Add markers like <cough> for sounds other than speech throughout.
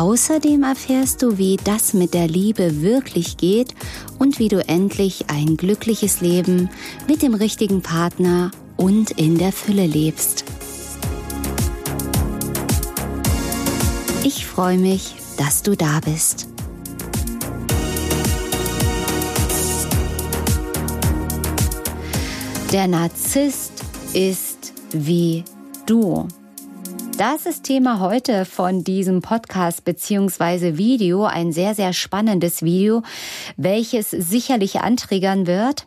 Außerdem erfährst du, wie das mit der Liebe wirklich geht und wie du endlich ein glückliches Leben mit dem richtigen Partner und in der Fülle lebst. Ich freue mich, dass du da bist. Der Narzisst ist wie du. Das ist Thema heute von diesem Podcast beziehungsweise Video, ein sehr, sehr spannendes Video, welches sicherlich antriggern wird.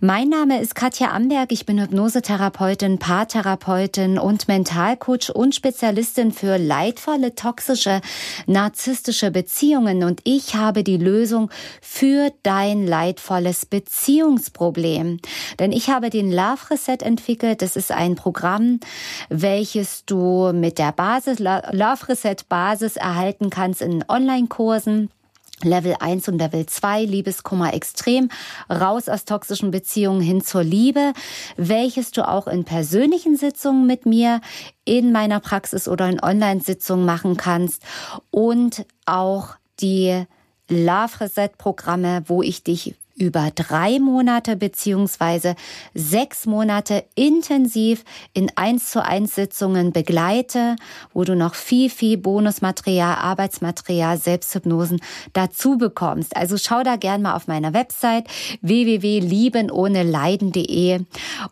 Mein Name ist Katja Amberg. Ich bin Hypnosetherapeutin, Paartherapeutin und Mentalcoach und Spezialistin für leidvolle, toxische, narzisstische Beziehungen. Und ich habe die Lösung für dein leidvolles Beziehungsproblem. Denn ich habe den Love Reset entwickelt. Das ist ein Programm, welches du mit der Basis, Love Reset Basis erhalten kannst in Online-Kursen. Level 1 und Level 2, Liebeskummer extrem, raus aus toxischen Beziehungen hin zur Liebe, welches du auch in persönlichen Sitzungen mit mir in meiner Praxis oder in Online-Sitzungen machen kannst. Und auch die Love Reset Programme, wo ich dich über drei Monate beziehungsweise sechs Monate intensiv in eins zu eins Sitzungen begleite, wo du noch viel, viel Bonusmaterial, Arbeitsmaterial, Selbsthypnosen dazu bekommst. Also schau da gern mal auf meiner Website www.liebenohneleiden.de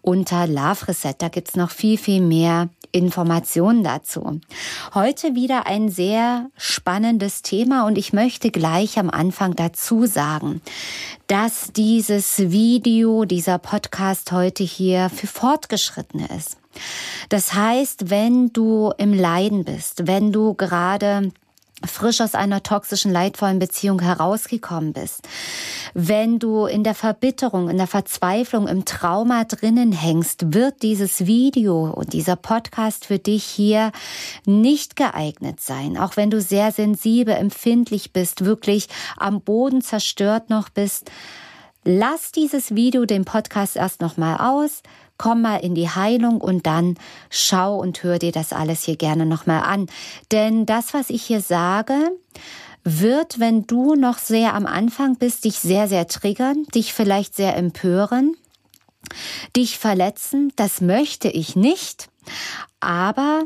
unter Love Reset. Da gibt's noch viel, viel mehr Informationen dazu. Heute wieder ein sehr spannendes Thema und ich möchte gleich am Anfang dazu sagen, dass dieses Video, dieser Podcast heute hier für Fortgeschrittene ist. Das heißt, wenn du im Leiden bist, wenn du gerade frisch aus einer toxischen, leidvollen Beziehung herausgekommen bist, wenn du in der Verbitterung, in der Verzweiflung, im Trauma drinnen hängst, wird dieses Video und dieser Podcast für dich hier nicht geeignet sein. Auch wenn du sehr sensibel, empfindlich bist, wirklich am Boden zerstört noch bist, lass dieses Video, den Podcast erst nochmal aus, komm mal in die Heilung und dann schau und hör dir das alles hier gerne nochmal an. Denn das, was ich hier sage, wird, wenn du noch sehr am Anfang bist, dich sehr, sehr triggern, dich vielleicht sehr empören, dich verletzen. Das möchte ich nicht. Aber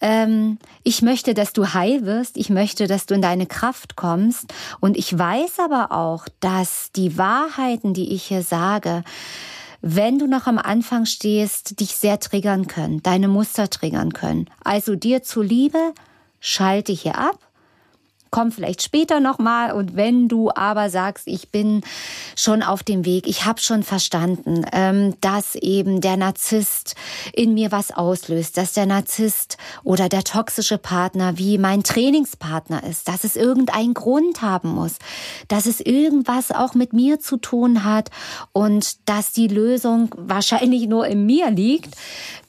ähm, ich möchte, dass du heil wirst, ich möchte, dass du in deine Kraft kommst. Und ich weiß aber auch, dass die Wahrheiten, die ich hier sage, wenn du noch am Anfang stehst, dich sehr triggern können, deine Muster triggern können. Also dir zuliebe, schalte hier ab komm vielleicht später nochmal. Und wenn du aber sagst, ich bin schon auf dem Weg, ich habe schon verstanden, ähm, dass eben der Narzisst in mir was auslöst, dass der Narzisst oder der toxische Partner wie mein Trainingspartner ist, dass es irgendeinen Grund haben muss, dass es irgendwas auch mit mir zu tun hat und dass die Lösung wahrscheinlich nur in mir liegt,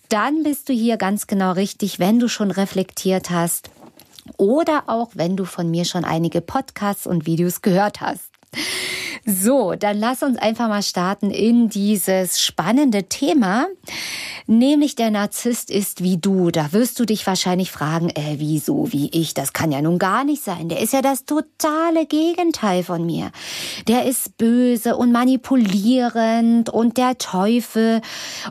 dann bist du hier ganz genau richtig, wenn du schon reflektiert hast oder auch wenn du von mir schon einige Podcasts und Videos gehört hast. So, dann lass uns einfach mal starten in dieses spannende Thema. Nämlich der Narzisst ist wie du. Da wirst du dich wahrscheinlich fragen, äh, wieso, wie ich? Das kann ja nun gar nicht sein. Der ist ja das totale Gegenteil von mir. Der ist böse und manipulierend und der Teufel.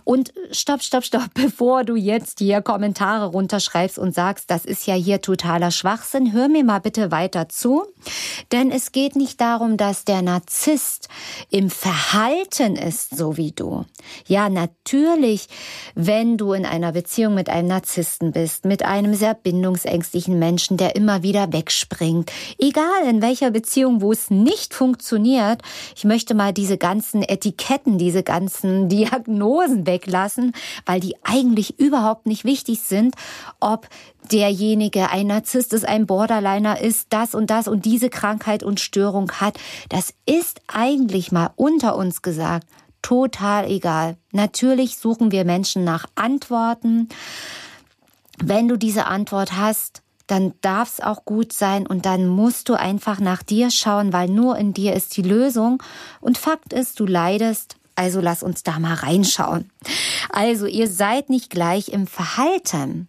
Und stopp, stopp, stopp, <laughs> bevor du jetzt hier Kommentare runterschreibst und sagst, das ist ja hier totaler Schwachsinn, hör mir mal bitte weiter zu. Denn es geht nicht darum, dass der Narzisst Narzisst im Verhalten ist so wie du. Ja, natürlich, wenn du in einer Beziehung mit einem Narzissten bist, mit einem sehr bindungsängstlichen Menschen, der immer wieder wegspringt, egal in welcher Beziehung, wo es nicht funktioniert, ich möchte mal diese ganzen Etiketten, diese ganzen <laughs> Diagnosen weglassen, weil die eigentlich überhaupt nicht wichtig sind, ob derjenige ein Narzisst ist, ein Borderliner ist, das und das und diese Krankheit und Störung hat. Das ist eigentlich mal unter uns gesagt total egal. Natürlich suchen wir Menschen nach Antworten. Wenn du diese Antwort hast, dann darf es auch gut sein und dann musst du einfach nach dir schauen, weil nur in dir ist die Lösung. Und Fakt ist, du leidest, also lass uns da mal reinschauen. Also ihr seid nicht gleich im Verhalten,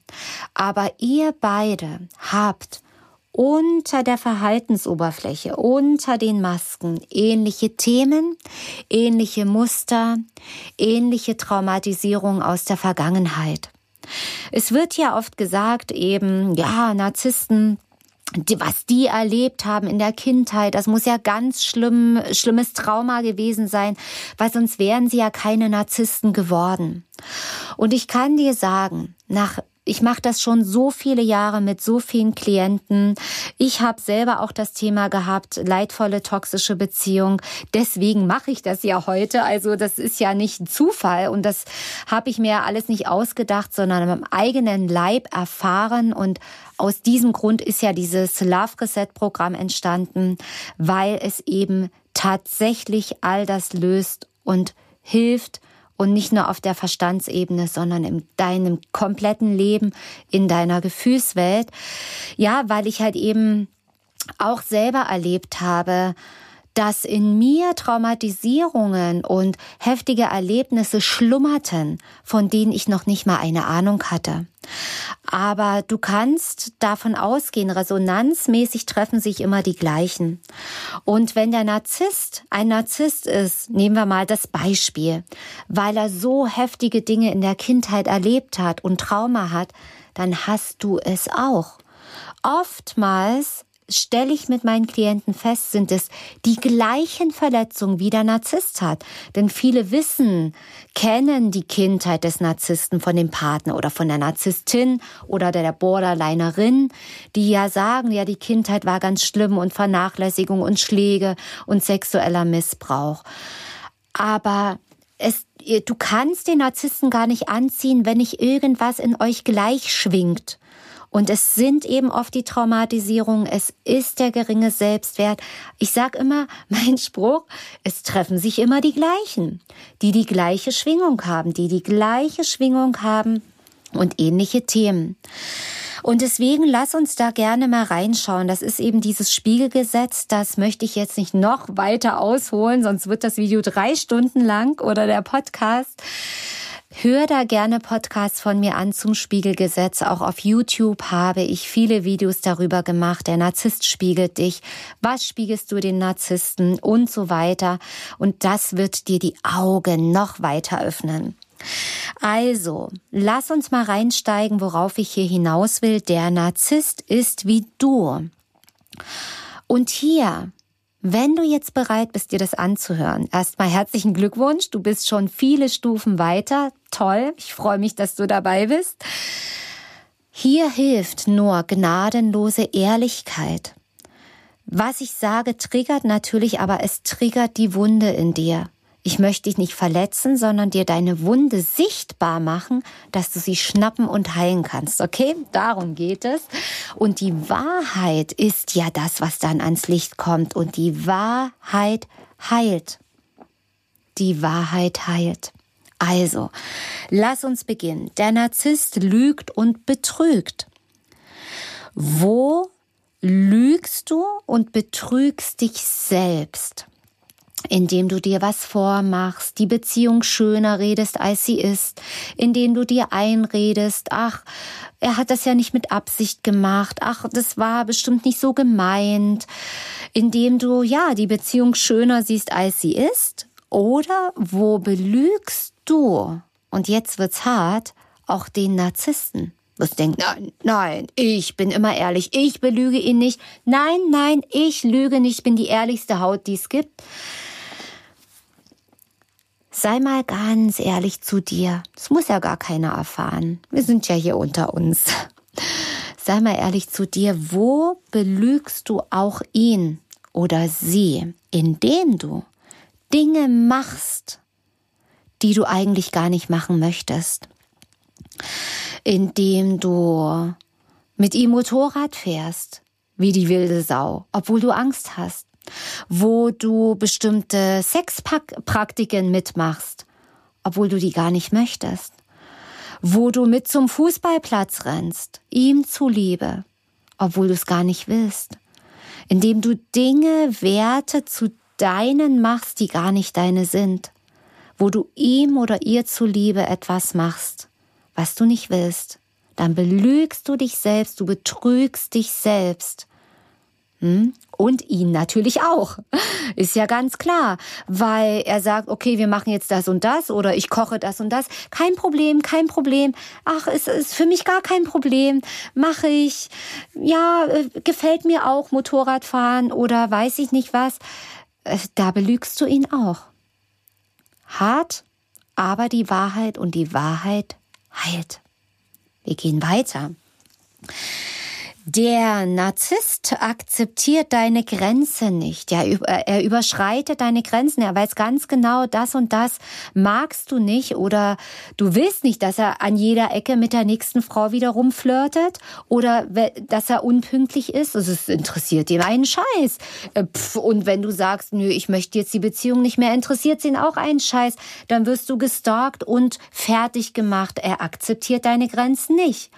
aber ihr beide habt unter der Verhaltensoberfläche, unter den Masken ähnliche Themen, ähnliche Muster, ähnliche Traumatisierung aus der Vergangenheit. Es wird ja oft gesagt, eben, ja, Narzissten die, was die erlebt haben in der Kindheit, das muss ja ganz schlimm, schlimmes Trauma gewesen sein, weil sonst wären sie ja keine Narzissten geworden. Und ich kann dir sagen, nach ich mache das schon so viele Jahre mit so vielen Klienten. Ich habe selber auch das Thema gehabt, leidvolle toxische Beziehung. Deswegen mache ich das ja heute. Also das ist ja nicht ein Zufall und das habe ich mir alles nicht ausgedacht, sondern im eigenen Leib erfahren und aus diesem Grund ist ja dieses Love Reset Programm entstanden, weil es eben tatsächlich all das löst und hilft und nicht nur auf der Verstandsebene, sondern in deinem kompletten Leben, in deiner Gefühlswelt. Ja, weil ich halt eben auch selber erlebt habe, dass in mir Traumatisierungen und heftige Erlebnisse schlummerten, von denen ich noch nicht mal eine Ahnung hatte. Aber du kannst davon ausgehen, resonanzmäßig treffen sich immer die gleichen. Und wenn der Narzisst ein Narzisst ist, nehmen wir mal das Beispiel, weil er so heftige Dinge in der Kindheit erlebt hat und Trauma hat, dann hast du es auch. Oftmals stelle ich mit meinen Klienten fest, sind es die gleichen Verletzungen, wie der Narzisst hat. Denn viele wissen, kennen die Kindheit des Narzissten von dem Partner oder von der Narzisstin oder der Borderlinerin, die ja sagen, ja, die Kindheit war ganz schlimm und Vernachlässigung und Schläge und sexueller Missbrauch. Aber es, du kannst den Narzissten gar nicht anziehen, wenn nicht irgendwas in euch gleich schwingt. Und es sind eben oft die Traumatisierungen, es ist der geringe Selbstwert. Ich sage immer, <laughs> mein Spruch, es treffen sich immer die gleichen, die die gleiche Schwingung haben, die die gleiche Schwingung haben und ähnliche Themen. Und deswegen lass uns da gerne mal reinschauen. Das ist eben dieses Spiegelgesetz. Das möchte ich jetzt nicht noch weiter ausholen, sonst wird das Video drei Stunden lang oder der Podcast. Hör da gerne Podcasts von mir an zum Spiegelgesetz. Auch auf YouTube habe ich viele Videos darüber gemacht. Der Narzisst spiegelt dich. Was spiegelst du den Narzissten und so weiter. Und das wird dir die Augen noch weiter öffnen. Also, lass uns mal reinsteigen, worauf ich hier hinaus will. Der Narzisst ist wie du. Und hier wenn du jetzt bereit bist, dir das anzuhören, erstmal herzlichen Glückwunsch. Du bist schon viele Stufen weiter. Toll. Ich freue mich, dass du dabei bist. Hier hilft nur gnadenlose Ehrlichkeit. Was ich sage, triggert natürlich, aber es triggert die Wunde in dir. Ich möchte dich nicht verletzen, sondern dir deine Wunde sichtbar machen, dass du sie schnappen und heilen kannst. Okay? Darum geht es. Und die Wahrheit ist ja das, was dann ans Licht kommt. Und die Wahrheit heilt. Die Wahrheit heilt. Also, lass uns beginnen. Der Narzisst lügt und betrügt. Wo lügst du und betrügst dich selbst? Indem du dir was vormachst, die Beziehung schöner redest, als sie ist, indem du dir einredest, ach, er hat das ja nicht mit Absicht gemacht, ach, das war bestimmt nicht so gemeint, indem du ja die Beziehung schöner siehst, als sie ist, oder wo belügst du, und jetzt wird's hart, auch den Narzissten? wirst denken, nein, nein, ich bin immer ehrlich, ich belüge ihn nicht. Nein, nein, ich lüge nicht, ich bin die ehrlichste Haut, die es gibt. Sei mal ganz ehrlich zu dir. Das muss ja gar keiner erfahren. Wir sind ja hier unter uns. <laughs> Sei mal ehrlich zu dir. Wo belügst du auch ihn oder sie, indem du Dinge machst, die du eigentlich gar nicht machen möchtest? Indem du mit ihm Motorrad fährst, wie die wilde Sau, obwohl du Angst hast wo du bestimmte Sexpraktiken mitmachst, obwohl du die gar nicht möchtest, wo du mit zum Fußballplatz rennst, ihm zuliebe, obwohl du es gar nicht willst, indem du Dinge, Werte zu deinen machst, die gar nicht deine sind, wo du ihm oder ihr zuliebe etwas machst, was du nicht willst, dann belügst du dich selbst, du betrügst dich selbst? Und ihn natürlich auch. Ist ja ganz klar, weil er sagt, okay, wir machen jetzt das und das oder ich koche das und das. Kein Problem, kein Problem. Ach, es ist für mich gar kein Problem. Mache ich. Ja, äh, gefällt mir auch Motorradfahren oder weiß ich nicht was. Äh, da belügst du ihn auch. Hart, aber die Wahrheit und die Wahrheit heilt. Wir gehen weiter. Der Narzisst akzeptiert deine Grenze nicht. Ja, er überschreitet deine Grenzen. Er weiß ganz genau, das und das magst du nicht oder du willst nicht, dass er an jeder Ecke mit der nächsten Frau wieder rumflirtet oder dass er unpünktlich ist. Also es interessiert ihn einen Scheiß. Äh, und wenn du sagst, nö, ich möchte jetzt die Beziehung nicht mehr, interessiert ihn auch einen Scheiß, dann wirst du gestalkt und fertig gemacht. Er akzeptiert deine Grenzen nicht.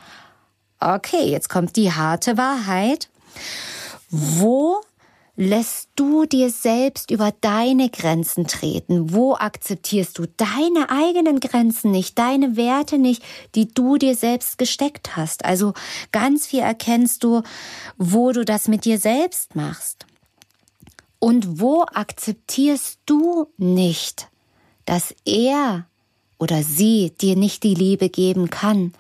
Okay, jetzt kommt die harte Wahrheit. Wo lässt du dir selbst über deine Grenzen treten? Wo akzeptierst du deine eigenen Grenzen nicht, deine Werte nicht, die du dir selbst gesteckt hast? Also ganz viel erkennst du, wo du das mit dir selbst machst. Und wo akzeptierst du nicht, dass er oder sie dir nicht die Liebe geben kann,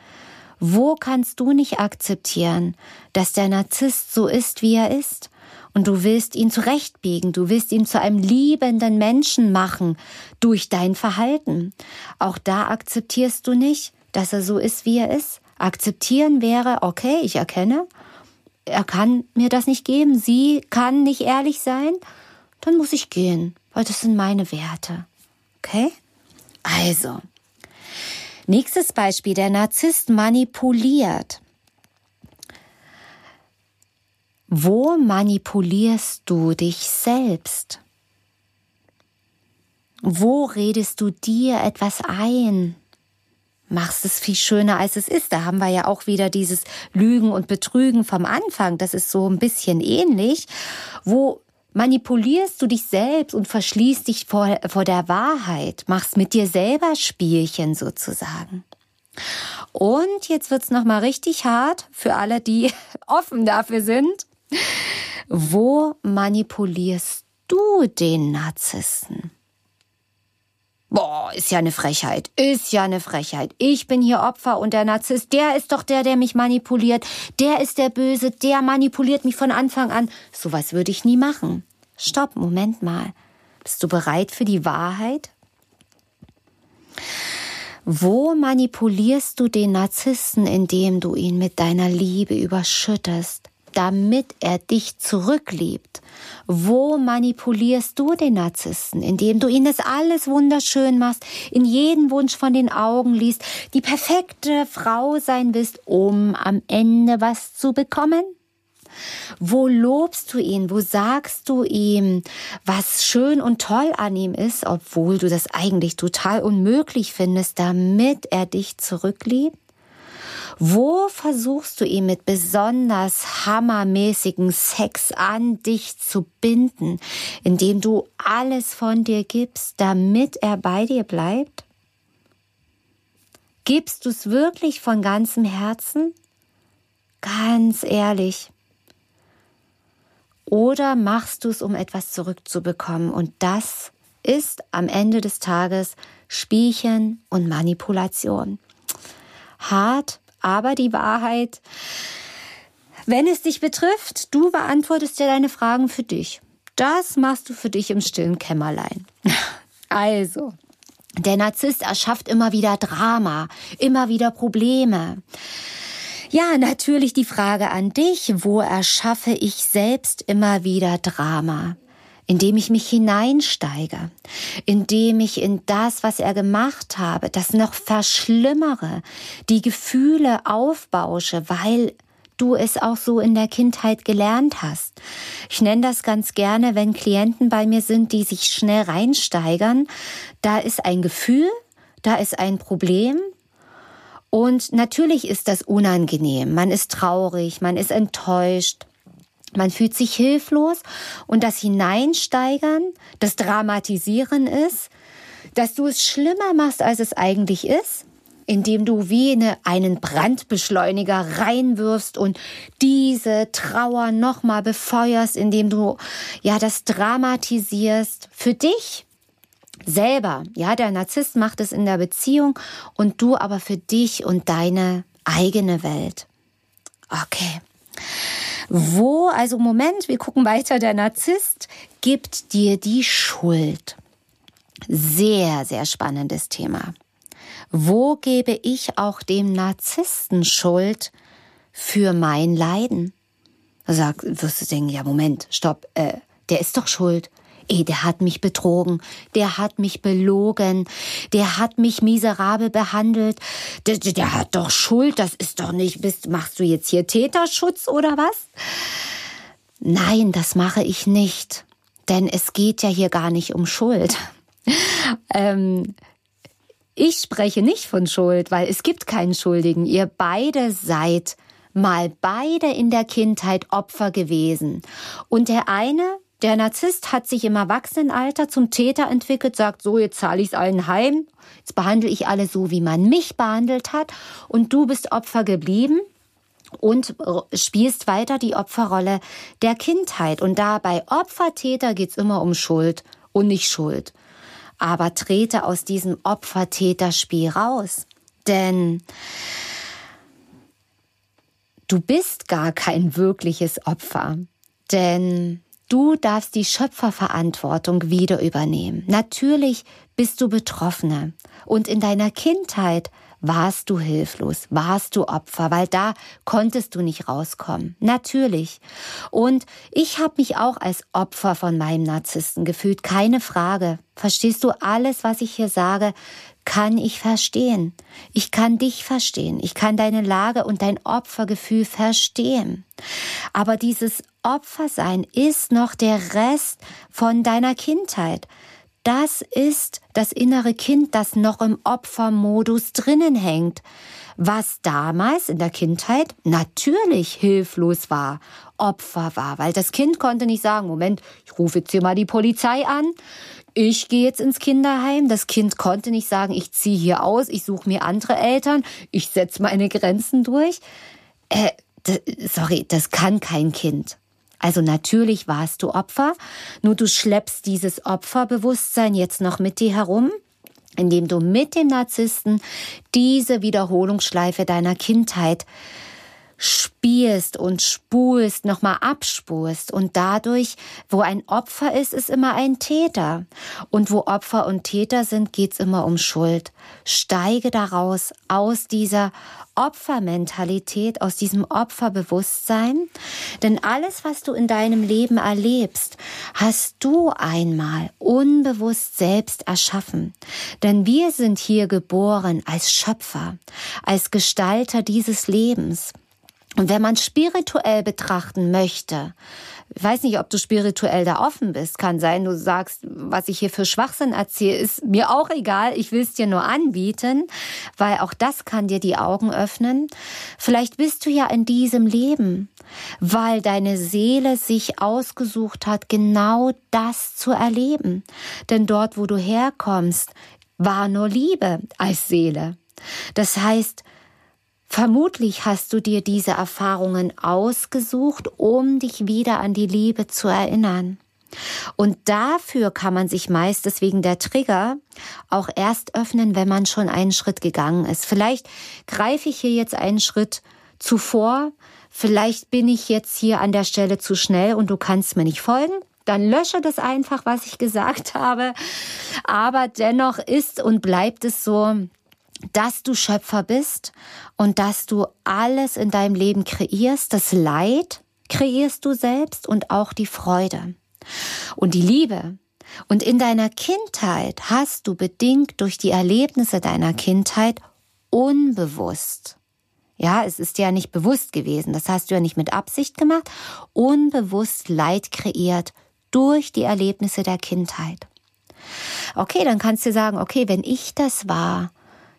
wo kannst du nicht akzeptieren, dass der Narzisst so ist, wie er ist? Und du willst ihn zurechtbiegen, du willst ihn zu einem liebenden Menschen machen durch dein Verhalten. Auch da akzeptierst du nicht, dass er so ist, wie er ist. Akzeptieren wäre, okay, ich erkenne, er kann mir das nicht geben, sie kann nicht ehrlich sein, dann muss ich gehen, weil das sind meine Werte. Okay? Also, Nächstes Beispiel, der Narzisst manipuliert. Wo manipulierst du dich selbst? Wo redest du dir etwas ein? Machst es viel schöner, als es ist. Da haben wir ja auch wieder dieses Lügen und Betrügen vom Anfang. Das ist so ein bisschen ähnlich. Wo manipulierst du dich selbst und verschließt dich vor, vor der Wahrheit, machst mit dir selber Spielchen sozusagen. Und jetzt wird's noch mal richtig hart für alle, die <laughs> offen dafür sind. Wo manipulierst du den Narzissten? Boah, ist ja eine Frechheit. Ist ja eine Frechheit. Ich bin hier Opfer und der Narzisst, der ist doch der, der mich manipuliert. Der ist der Böse, der manipuliert mich von Anfang an. Sowas würde ich nie machen. Stopp, Moment mal. Bist du bereit für die Wahrheit? Wo manipulierst du den Narzissten, indem du ihn mit deiner Liebe überschüttest? Damit er dich zurückliebt? Wo manipulierst du den Narzissten, indem du ihnen das alles wunderschön machst, in jeden Wunsch von den Augen liest, die perfekte Frau sein willst, um am Ende was zu bekommen? Wo lobst du ihn? Wo sagst du ihm, was schön und toll an ihm ist, obwohl du das eigentlich total unmöglich findest, damit er dich zurückliebt? Wo versuchst du ihn mit besonders hammermäßigen Sex an dich zu binden, indem du alles von dir gibst, damit er bei dir bleibt? Gibst du es wirklich von ganzem Herzen? Ganz ehrlich. Oder machst du es, um etwas zurückzubekommen? Und das ist am Ende des Tages Spielchen und Manipulation. Hart, aber die Wahrheit. Wenn es dich betrifft, du beantwortest ja deine Fragen für dich. Das machst du für dich im stillen Kämmerlein. <laughs> Also, Der Narzisst erschafft immer wieder Drama, immer wieder Probleme. Ja, natürlich die Frage an dich, wo erschaffe ich selbst immer wieder Drama? Indem ich mich hineinsteige, indem ich in das, was er gemacht habe, das noch verschlimmere, die Gefühle aufbausche, weil du es auch so in der Kindheit gelernt hast. Ich nenne das ganz gerne, wenn Klienten bei mir sind, die sich schnell reinsteigern. Da ist ein Gefühl, da ist ein Problem, und natürlich ist das unangenehm. Man ist traurig, man ist enttäuscht, man fühlt sich hilflos und das Hineinsteigern, das Dramatisieren ist, dass du es schlimmer machst, als es eigentlich ist indem du wie eine, einen Brandbeschleuniger reinwirfst und diese Trauer nochmal befeuerst, indem du ja das dramatisierst für dich selber. Ja, der Narzisst macht es in der Beziehung und du aber für dich und deine eigene Welt. Okay. Wo, also Moment, wir gucken weiter, der Narzisst gibt dir die Schuld. Sehr, sehr spannendes Thema. Wo gebe ich auch dem Narzissten Schuld für mein Leiden? Sag, wirst du denken, ja, Moment, stopp, äh, der ist doch schuld. Ey, der hat mich betrogen, der hat mich belogen, der hat mich miserabel behandelt, der, der hat doch Schuld, das ist doch nicht, bist, machst du jetzt hier Täterschutz oder was? Nein, das mache ich nicht, denn es geht ja hier gar nicht um Schuld. <laughs> ähm, ich spreche nicht von Schuld, weil es gibt keinen Schuldigen. Ihr beide seid mal beide in der Kindheit Opfer gewesen. Und der eine, der Narzisst, hat sich im Erwachsenenalter zum Täter entwickelt, sagt so, jetzt zahle ich es allen heim, jetzt behandle ich alle so, wie man mich behandelt hat und du bist Opfer geblieben und spielst weiter die Opferrolle der Kindheit. Und da bei Opfer-Täter geht's immer um Schuld und nicht Schuld aber trete aus diesem Opfer-Täter-Spiel raus. Denn du bist gar kein wirkliches Opfer. Denn du darfst die Schöpferverantwortung wieder übernehmen. Natürlich bist du Betroffene. Und in deiner Kindheit warst du hilflos, warst du Opfer, weil da konntest du nicht rauskommen. Natürlich. Und ich habe mich auch als Opfer von meinem Narzissten gefühlt, keine Frage. Verstehst du alles, was ich hier sage? Kann ich verstehen. Ich kann dich verstehen. Ich kann deine Lage und dein Opfergefühl verstehen. Aber dieses Opfersein ist noch der Rest von deiner Kindheit. Das ist das innere Kind, das noch im Opfermodus drinnen hängt, was damals in der Kindheit natürlich hilflos war, Opfer war, weil das Kind konnte nicht sagen, Moment, ich rufe jetzt hier mal die Polizei an, ich gehe jetzt ins Kinderheim. Das Kind konnte nicht sagen, ich ziehe hier aus, ich suche mir andere Eltern, ich setze meine Grenzen durch. Äh, sorry, das kann kein Kind. Also natürlich warst du Opfer, nur du schleppst dieses Opferbewusstsein jetzt noch mit dir herum, indem du mit dem Narzissten diese Wiederholungsschleife deiner Kindheit spielst und spulst, nochmal abspulst und dadurch, wo ein Opfer ist, ist immer ein Täter. Und wo Opfer und Täter sind, geht's immer um Schuld. Steige daraus aus dieser Opfermentalität, aus diesem Opferbewusstsein. Denn alles, was du in deinem Leben erlebst, hast du einmal unbewusst selbst erschaffen. Denn wir sind hier geboren als Schöpfer, als Gestalter dieses Lebens. Und wenn man spirituell betrachten möchte, ich weiß nicht, ob du spirituell da offen bist, kann sein, du sagst, was ich hier für Schwachsinn erzähle, ist mir auch egal, ich will es dir nur anbieten, weil auch das kann dir die Augen öffnen. Vielleicht bist du ja in diesem Leben, weil deine Seele sich ausgesucht hat, genau das zu erleben. Denn dort, wo du herkommst, war nur Liebe als Seele. Das heißt, Vermutlich hast du dir diese Erfahrungen ausgesucht, um dich wieder an die Liebe zu erinnern. Und dafür kann man sich meist, deswegen der Trigger, auch erst öffnen, wenn man schon einen Schritt gegangen ist. Vielleicht greife ich hier jetzt einen Schritt zuvor, vielleicht bin ich jetzt hier an der Stelle zu schnell und du kannst mir nicht folgen. dann lösche das einfach, was ich gesagt <laughs> habe. Aber dennoch ist und bleibt es so, dass du Schöpfer bist und dass du alles in deinem Leben kreierst. Das Leid kreierst du selbst und auch die Freude und die Liebe. Und in deiner Kindheit hast du bedingt durch die Erlebnisse deiner Kindheit unbewusst ja, es ist ja nicht bewusst gewesen. Das hast du ja nicht mit Absicht gemacht. Unbewusst Leid kreiert durch die Erlebnisse der Kindheit. Okay, dann kannst du sagen, okay, wenn ich das war,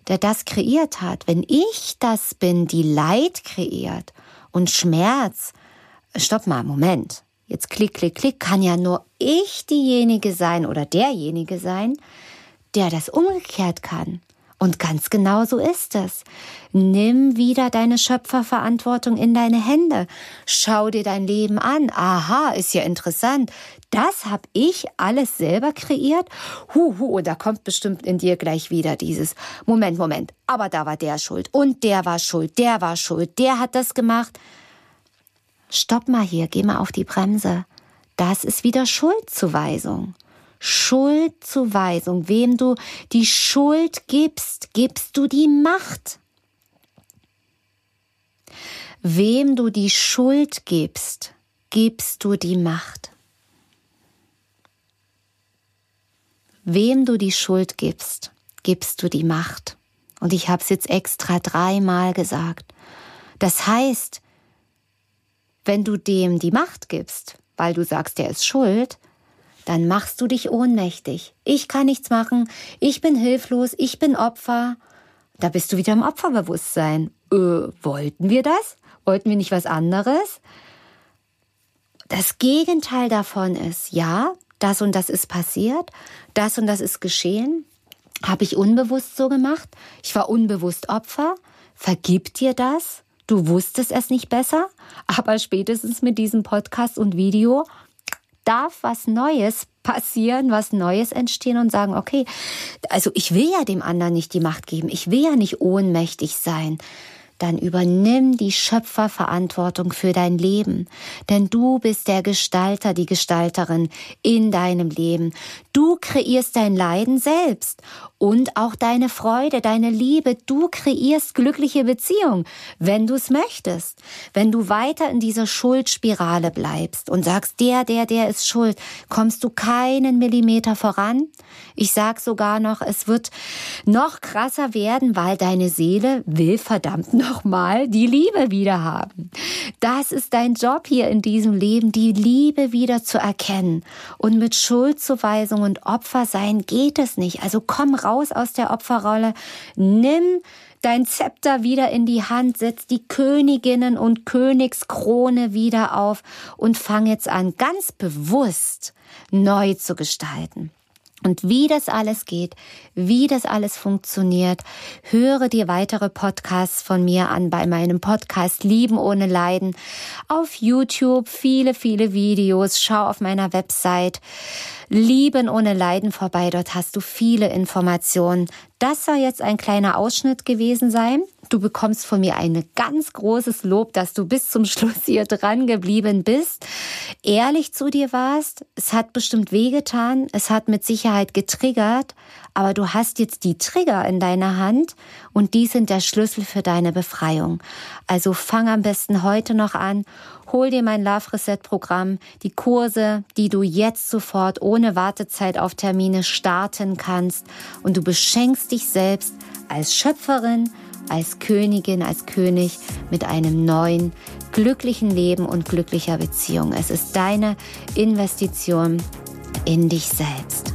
der das kreiert hat, wenn ich das bin, die Leid kreiert und Schmerz, stopp mal, Moment. Jetzt klick, klick, klick, kann ja nur ich diejenige sein oder derjenige sein, der das umgekehrt kann. Und ganz genau so ist es. Nimm wieder deine Schöpferverantwortung in deine Hände. Schau dir dein Leben an. Aha, ist ja interessant. Das habe ich alles selber kreiert. Huhu, und da kommt bestimmt in dir gleich wieder dieses Moment, Moment. Aber da war der schuld und der war schuld, der war schuld, der hat das gemacht. Stopp mal hier, geh mal auf die Bremse. Das ist wieder Schuldzuweisung. Schuldzuweisung. Wem du die Schuld gibst, gibst du die Macht. Wem du die Schuld gibst, gibst du die Macht. Wem du die Schuld gibst, gibst du die Macht. Und ich habe es jetzt extra dreimal gesagt. Das heißt, wenn du dem die Macht gibst, weil du sagst, er ist schuld, dann machst du dich ohnmächtig. Ich kann nichts machen, ich bin hilflos, ich bin Opfer. Da bist du wieder im Opferbewusstsein. Äh, wollten wir das? Wollten wir nicht was anderes? Das Gegenteil davon ist, ja, das und das ist passiert, das und das ist geschehen, habe ich unbewusst so gemacht, ich war unbewusst Opfer, vergib dir das, du wusstest es nicht besser, aber spätestens mit diesem Podcast und Video darf was Neues passieren, was Neues entstehen und sagen, okay, also ich will ja dem anderen nicht die Macht geben, ich will ja nicht ohnmächtig sein dann übernimm die Schöpferverantwortung für dein Leben. Denn du bist der Gestalter, die Gestalterin in deinem Leben. Du kreierst dein Leiden selbst und auch deine Freude, deine Liebe. Du kreierst glückliche Beziehungen, wenn du es möchtest. Wenn du weiter in dieser Schuldspirale bleibst und sagst, der, der, der ist schuld, kommst du keinen Millimeter voran. Ich sag sogar noch, es wird noch krasser werden, weil deine Seele will verdammt <laughs> noch nochmal die Liebe wieder haben. Das ist dein Job hier in diesem Leben, die Liebe wieder zu erkennen. Und mit Schuldzuweisung und Opfersein geht es nicht. Also komm raus aus der Opferrolle, nimm dein Zepter wieder in die Hand, setz die Königinnen und Königskrone wieder auf und fang jetzt an, ganz bewusst neu zu gestalten. Und wie das alles geht, wie das alles funktioniert, höre dir weitere Podcasts von mir an bei meinem Podcast Lieben ohne Leiden auf YouTube, viele, viele Videos, schau auf meiner Website Lieben ohne Leiden vorbei, dort hast du viele Informationen. Das soll jetzt ein kleiner Ausschnitt gewesen sein. Du bekommst von mir ein ganz großes Lob, dass du bis zum Schluss hier dran geblieben bist, ehrlich zu dir warst. Es hat bestimmt wehgetan, es hat mit Sicherheit getriggert, aber du hast jetzt die Trigger in deiner Hand und die sind der Schlüssel für deine Befreiung. Also fang am besten heute noch an, hol dir mein Love Reset Programm, die Kurse, die du jetzt sofort ohne Wartezeit auf Termine starten kannst und du beschenkst dich selbst als Schöpferin, als Königin, als König mit einem neuen, glücklichen Leben und glücklicher Beziehung. Es ist deine Investition in dich selbst.